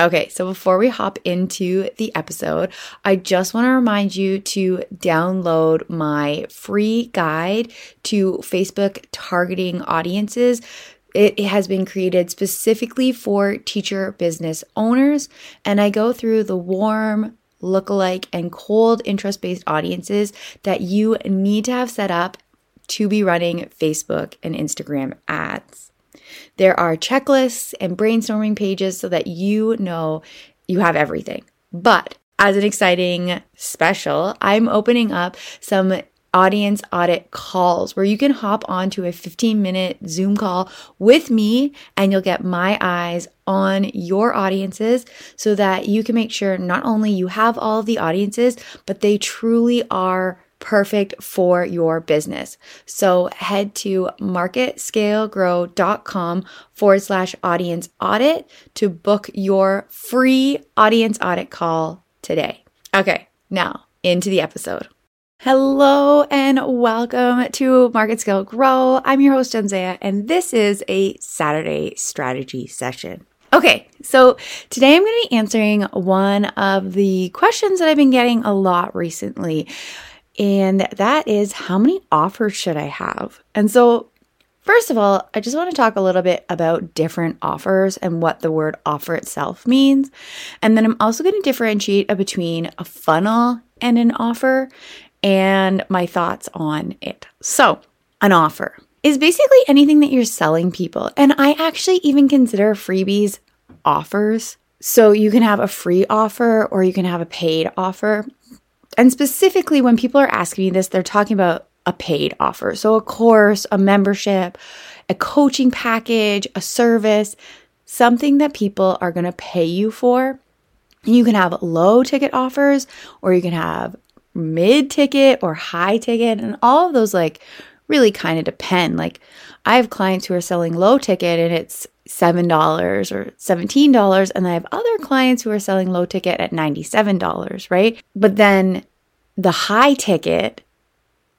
Okay, so before we hop into the episode, I just want to remind you to download my free guide to Facebook targeting audiences. It has been created specifically for teacher business owners, and I go through the warm, lookalike, and cold interest based audiences that you need to have set up to be running Facebook and Instagram ads. There are checklists and brainstorming pages so that you know you have everything. But as an exciting special, I'm opening up some audience audit calls where you can hop onto a 15 minute Zoom call with me and you'll get my eyes on your audiences so that you can make sure not only you have all of the audiences, but they truly are perfect for your business. So head to marketscalegrow.com forward slash audience audit to book your free audience audit call today. Okay, now into the episode. Hello and welcome to Market Scale Grow. I'm your host, Jenzea, and this is a Saturday strategy session. Okay, so today I'm going to be answering one of the questions that I've been getting a lot recently. And that is how many offers should I have? And so, first of all, I just want to talk a little bit about different offers and what the word offer itself means. And then I'm also going to differentiate between a funnel and an offer and my thoughts on it. So, an offer is basically anything that you're selling people. And I actually even consider freebies offers. So you can have a free offer or you can have a paid offer. And specifically, when people are asking me this, they're talking about a paid offer. So, a course, a membership, a coaching package, a service, something that people are going to pay you for. You can have low ticket offers, or you can have mid ticket or high ticket, and all of those like really kind of depend. Like, I have clients who are selling low ticket and it's $7 or $17. And I have other clients who are selling low ticket at $97, right? But then the high ticket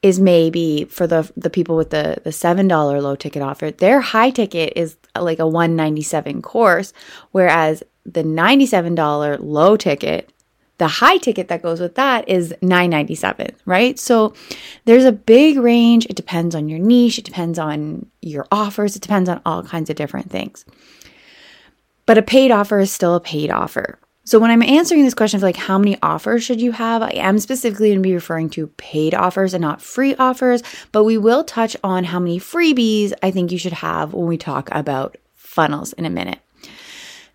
is maybe for the the people with the the seven dollar low ticket offer their high ticket is uh, like a 197 course whereas the $97 low ticket the high ticket that goes with that is 997 right? So there's a big range. It depends on your niche. It depends on your offers. It depends on all kinds of different things. But a paid offer is still a paid offer. So when I'm answering this question of like how many offers should you have, I am specifically going to be referring to paid offers and not free offers, but we will touch on how many freebies I think you should have when we talk about funnels in a minute.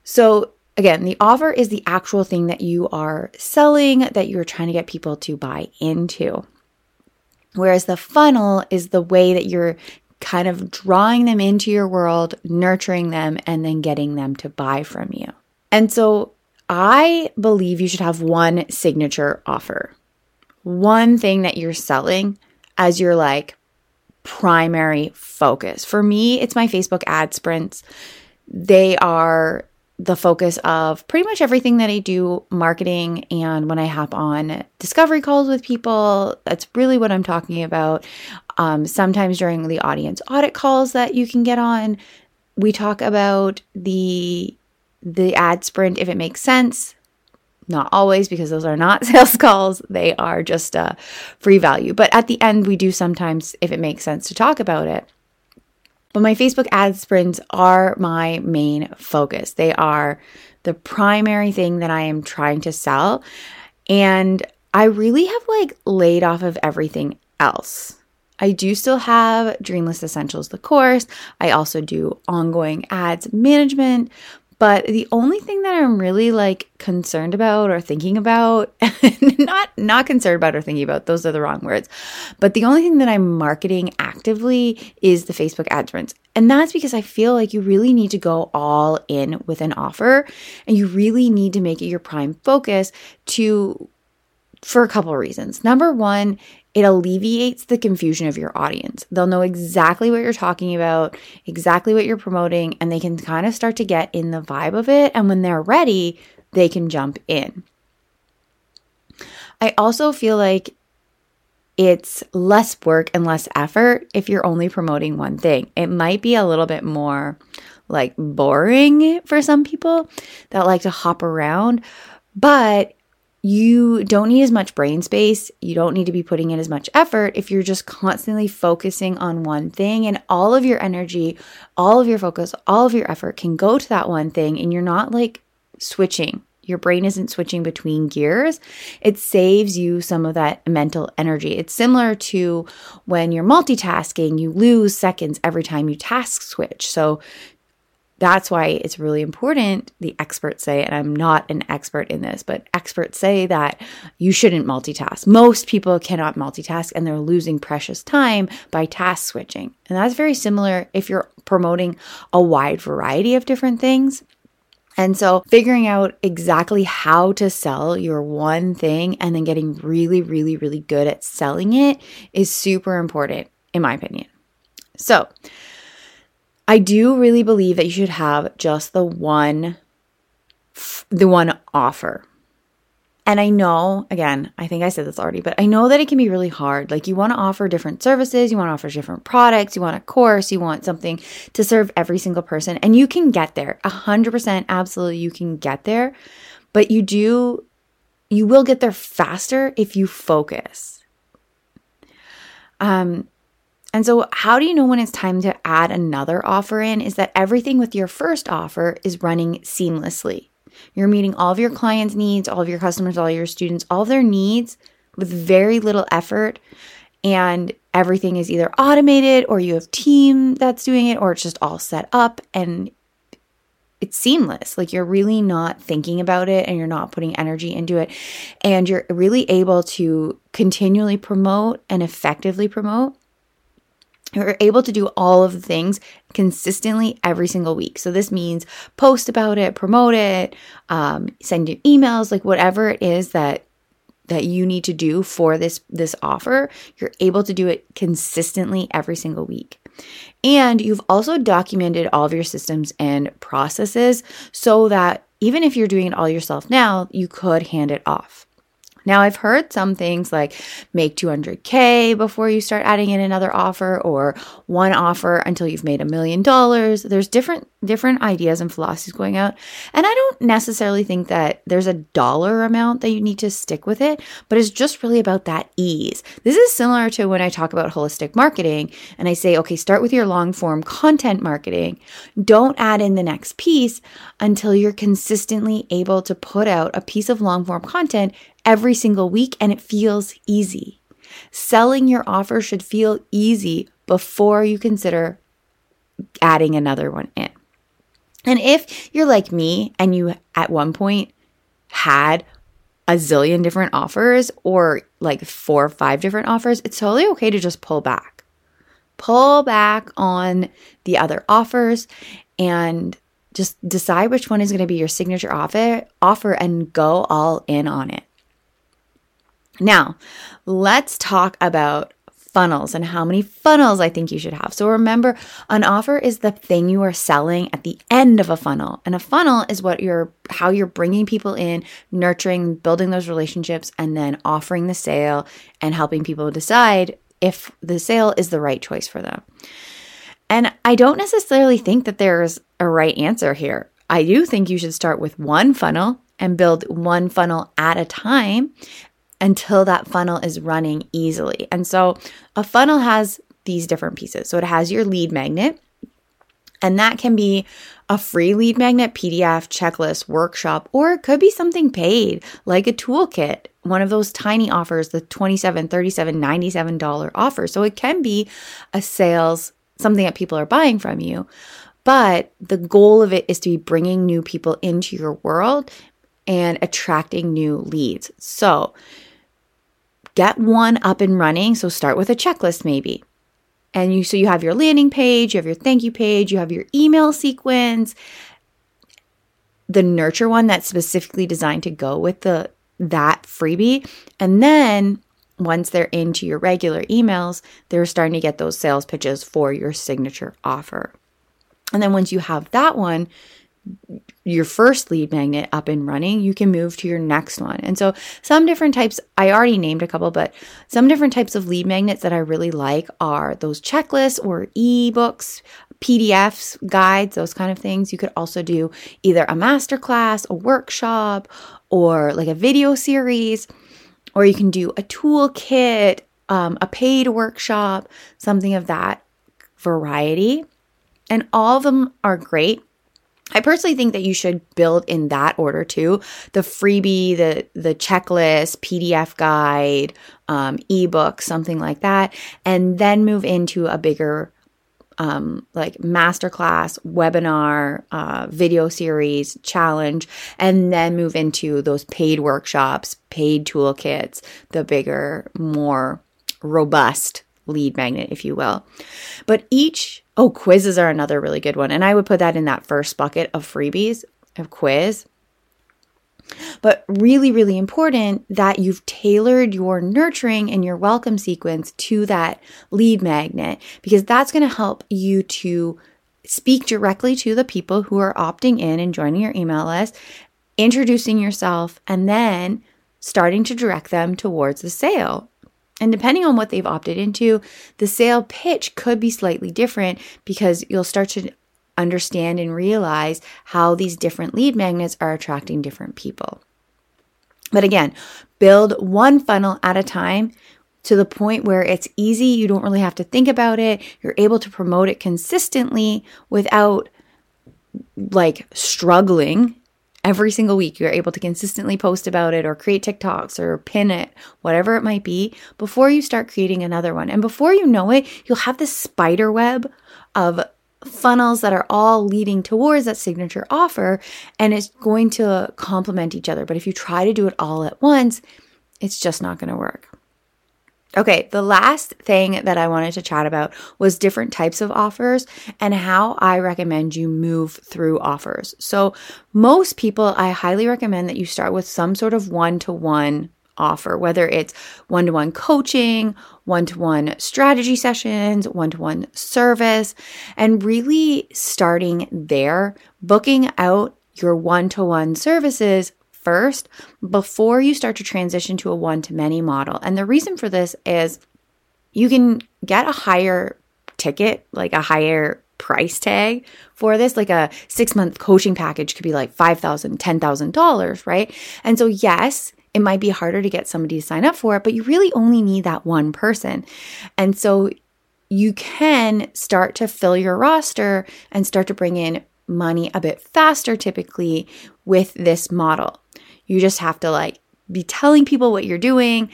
So again, the offer is the actual thing that you are selling that you're trying to get people to buy into. Whereas the funnel is the way that you're kind of drawing them into your world, nurturing them, and then getting them to buy from you. And so I believe you should have one signature offer, one thing that you're selling as your like primary focus. For me, it's my Facebook ad sprints. They are the focus of pretty much everything that I do marketing and when I hop on discovery calls with people, that's really what I'm talking about. Um, sometimes during the audience audit calls that you can get on, we talk about the the ad sprint if it makes sense. Not always, because those are not sales calls. They are just a free value. But at the end, we do sometimes, if it makes sense, to talk about it. But my Facebook ad sprints are my main focus. They are the primary thing that I am trying to sell. And I really have like laid off of everything else. I do still have Dreamless Essentials, the course. I also do ongoing ads management, But the only thing that I'm really like concerned about or thinking about, not not concerned about or thinking about, those are the wrong words. But the only thing that I'm marketing actively is the Facebook ad sprints. And that's because I feel like you really need to go all in with an offer and you really need to make it your prime focus to for a couple of reasons. Number one, it alleviates the confusion of your audience. They'll know exactly what you're talking about, exactly what you're promoting, and they can kind of start to get in the vibe of it. And when they're ready, they can jump in. I also feel like it's less work and less effort if you're only promoting one thing. It might be a little bit more like boring for some people that like to hop around, but you don't need as much brain space. You don't need to be putting in as much effort if you're just constantly focusing on one thing and all of your energy, all of your focus, all of your effort can go to that one thing and you're not like switching. Your brain isn't switching between gears. It saves you some of that mental energy. It's similar to when you're multitasking, you lose seconds every time you task switch. So that's why it's really important, the experts say, and I'm not an expert in this, but experts say that you shouldn't multitask. Most people cannot multitask and they're losing precious time by task switching. And that's very similar if you're promoting a wide variety of different things. And so figuring out exactly how to sell your one thing and then getting really, really, really good at selling it is super important, in my opinion. So, I do really believe that you should have just the one the one offer. And I know, again, I think I said this already, but I know that it can be really hard. Like, you want to offer different services, you want to offer different products, you want a course, you want something to serve every single person, and you can get there. 100% absolutely, you can get there. But you do, you will get there faster if you focus. Um, and so, how do you know when it's time to add another offer in? Is that everything with your first offer is running seamlessly. You're meeting all of your clients' needs, all of your customers, all your students, all their needs with very little effort. And everything is either automated or you have team that's doing it or it's just all set up and it's seamless. Like you're really not thinking about it and you're not putting energy into it. And you're really able to continually promote and effectively promote you're able to do all of the things consistently every single week. So this means post about it, promote it, um, send you emails, like whatever it is that that you need to do for this this offer. You're able to do it consistently every single week. And you've also documented all of your systems and processes so that even if you're doing it all yourself now, you could hand it off. Now, I've heard some things like make 200K before you start adding in another offer or one offer until you've made a million dollars. There's different different ideas and philosophies going out. And I don't necessarily think that there's a dollar amount that you need to stick with it, but it's just really about that ease. This is similar to when I talk about holistic marketing and I say, okay, start with your long form content marketing. Don't add in the next piece until you're consistently able to put out a piece of long form content every single week and it feels easy. Selling your offer should feel easy before you consider adding another one in. And if you're like me and you at one point had a zillion different offers or like four or five different offers, it's totally okay to just pull back. Pull back on the other offers and just decide which one is going to be your signature offer offer and go all in on it. Now, let's talk about funnels and how many funnels I think you should have. So remember, an offer is the thing you are selling at the end of a funnel. And a funnel is what you're how you're bringing people in, nurturing, building those relationships and then offering the sale and helping people decide if the sale is the right choice for them. And I don't necessarily think that there's a right answer here. I do think you should start with one funnel and build one funnel at a time until that funnel is running easily. And so a funnel has these different pieces. So it has your lead magnet, and that can be a free lead magnet, PDF, checklist, workshop, or it could be something paid like a toolkit, one of those tiny offers, the $27, $37, $97 offer. So it can be a sales, something that people are buying from you. But the goal of it is to be bringing new people into your world and attracting new leads. So get one up and running. So start with a checklist maybe. And you so you have your landing page, you have your thank you page, you have your email sequence, the nurture one that's specifically designed to go with the that freebie. And then once they're into your regular emails, they're starting to get those sales pitches for your signature offer. And then once you have that one, your first lead magnet up and running, you can move to your next one. And so, some different types, I already named a couple, but some different types of lead magnets that I really like are those checklists or ebooks, PDFs, guides, those kind of things. You could also do either a masterclass, a workshop, or like a video series, or you can do a toolkit, um, a paid workshop, something of that variety. And all of them are great. I personally think that you should build in that order too. The freebie, the the checklist, PDF guide, um, ebook, something like that, and then move into a bigger um, like masterclass, webinar, uh, video series, challenge, and then move into those paid workshops, paid toolkits, the bigger, more robust lead magnet, if you will. But each, oh, quizzes are another really good one. And I would put that in that first bucket of freebies of quiz. But really, really important that you've tailored your nurturing and your welcome sequence to that lead magnet because that's going to help you to speak directly to the people who are opting in and joining your email list, introducing yourself, and then starting to direct them towards the sale. And depending on what they've opted into, the sale pitch could be slightly different because you'll start to understand and realize how these different lead magnets are attracting different people. But again, build one funnel at a time to the point where it's easy. You don't really have to think about it. You're able to promote it consistently without like struggling every single week you're able to consistently post about it or create TikToks or pin it, whatever it might be, before you start creating another one. And before you know it, you'll have this spider web of funnels that are all leading towards that signature offer and it's going to complement each other. But if you try to do it all at once, it's just not going to work. Okay, the last thing that I wanted to chat about was different types of offers and how I recommend you move through offers. So, most people, I highly recommend that you start with some sort of one to one offer, whether it's one to one coaching, one to one strategy sessions, one to one service, and really starting there, booking out your one to one services first before you start to transition to a one to many model. And the reason for this is you can get a higher ticket, like a higher price tag for this like a 6 month coaching package could be like $5000 $10000 right and so yes it might be harder to get somebody to sign up for it but you really only need that one person and so you can start to fill your roster and start to bring in money a bit faster typically with this model you just have to like be telling people what you're doing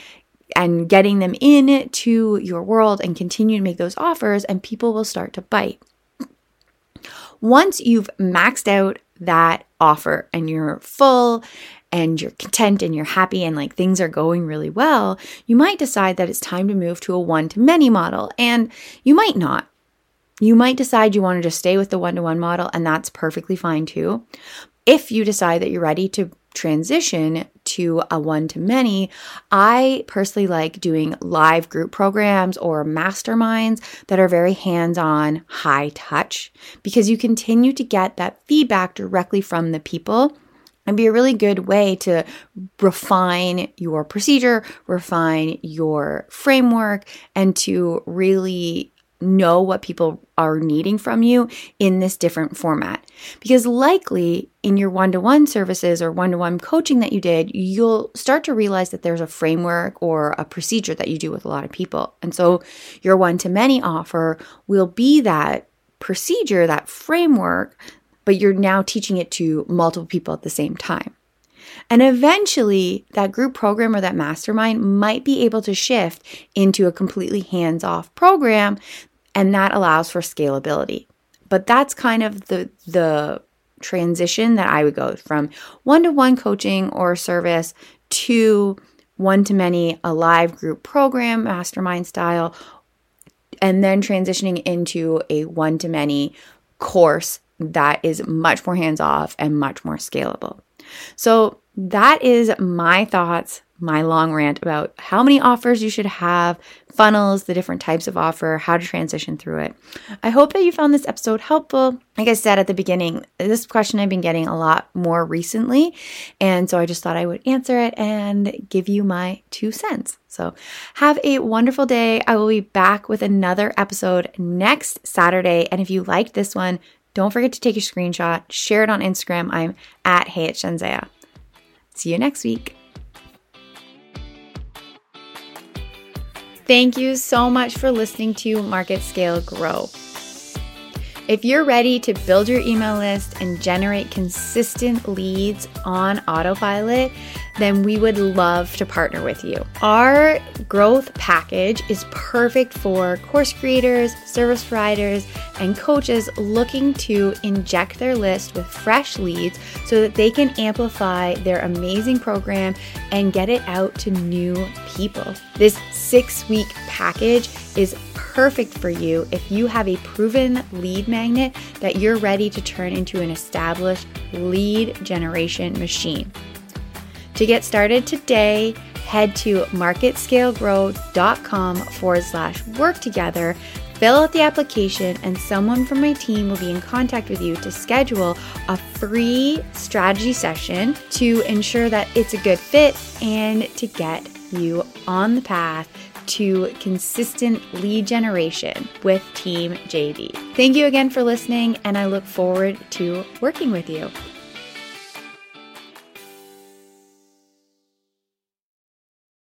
and getting them in to your world and continue to make those offers and people will start to bite. Once you've maxed out that offer and you're full and you're content and you're happy and like things are going really well, you might decide that it's time to move to a one to many model. And you might not. You might decide you want to just stay with the one to one model, and that's perfectly fine too. If you decide that you're ready to transition to a one to many, I personally like doing live group programs or masterminds that are very hands on, high touch, because you continue to get that feedback directly from the people. And be a really good way to refine your procedure, refine your framework, and to really know what people are needing from you in this different format. Because likely in your one to one services or one to one coaching that you did, you'll start to realize that there's a framework or a procedure that you do with a lot of people. And so your one to many offer will be that procedure, that framework, but you're now teaching it to multiple people at the same time. And eventually, that group program or that mastermind might be able to shift into a completely hands off program and that allows for scalability. but that's kind of the the transition that I would go from one-to-one coaching or service to one to many, a live group program, mastermind style, and then transitioning into a one to many course that is much more hands off and much more scalable. So, that is my thoughts my long rant about how many offers you should have, funnels, the different types of offer, how to transition through it. I hope that you found this episode helpful. Like I said at the beginning, this question I've been getting a lot more recently. And so I just thought I would answer it and give you my two cents. So have a wonderful day. I will be back with another episode next Saturday. And if you liked this one, don't forget to take a screenshot, share it on Instagram. I'm at Hey Jenzea. See you next week. Thank you so much for listening to Market Scale Grow. If you're ready to build your email list and generate consistent leads on autopilot, then we would love to partner with you. Our growth package is perfect for course creators, service providers, and coaches looking to inject their list with fresh leads so that they can amplify their amazing program and get it out to new people. This six week package is perfect for you if you have a proven lead magnet that you're ready to turn into an established lead generation machine. To get started today, head to marketscalegrow.com forward slash work together, fill out the application, and someone from my team will be in contact with you to schedule a free strategy session to ensure that it's a good fit and to get you on the path to consistent lead generation with Team JD. Thank you again for listening, and I look forward to working with you.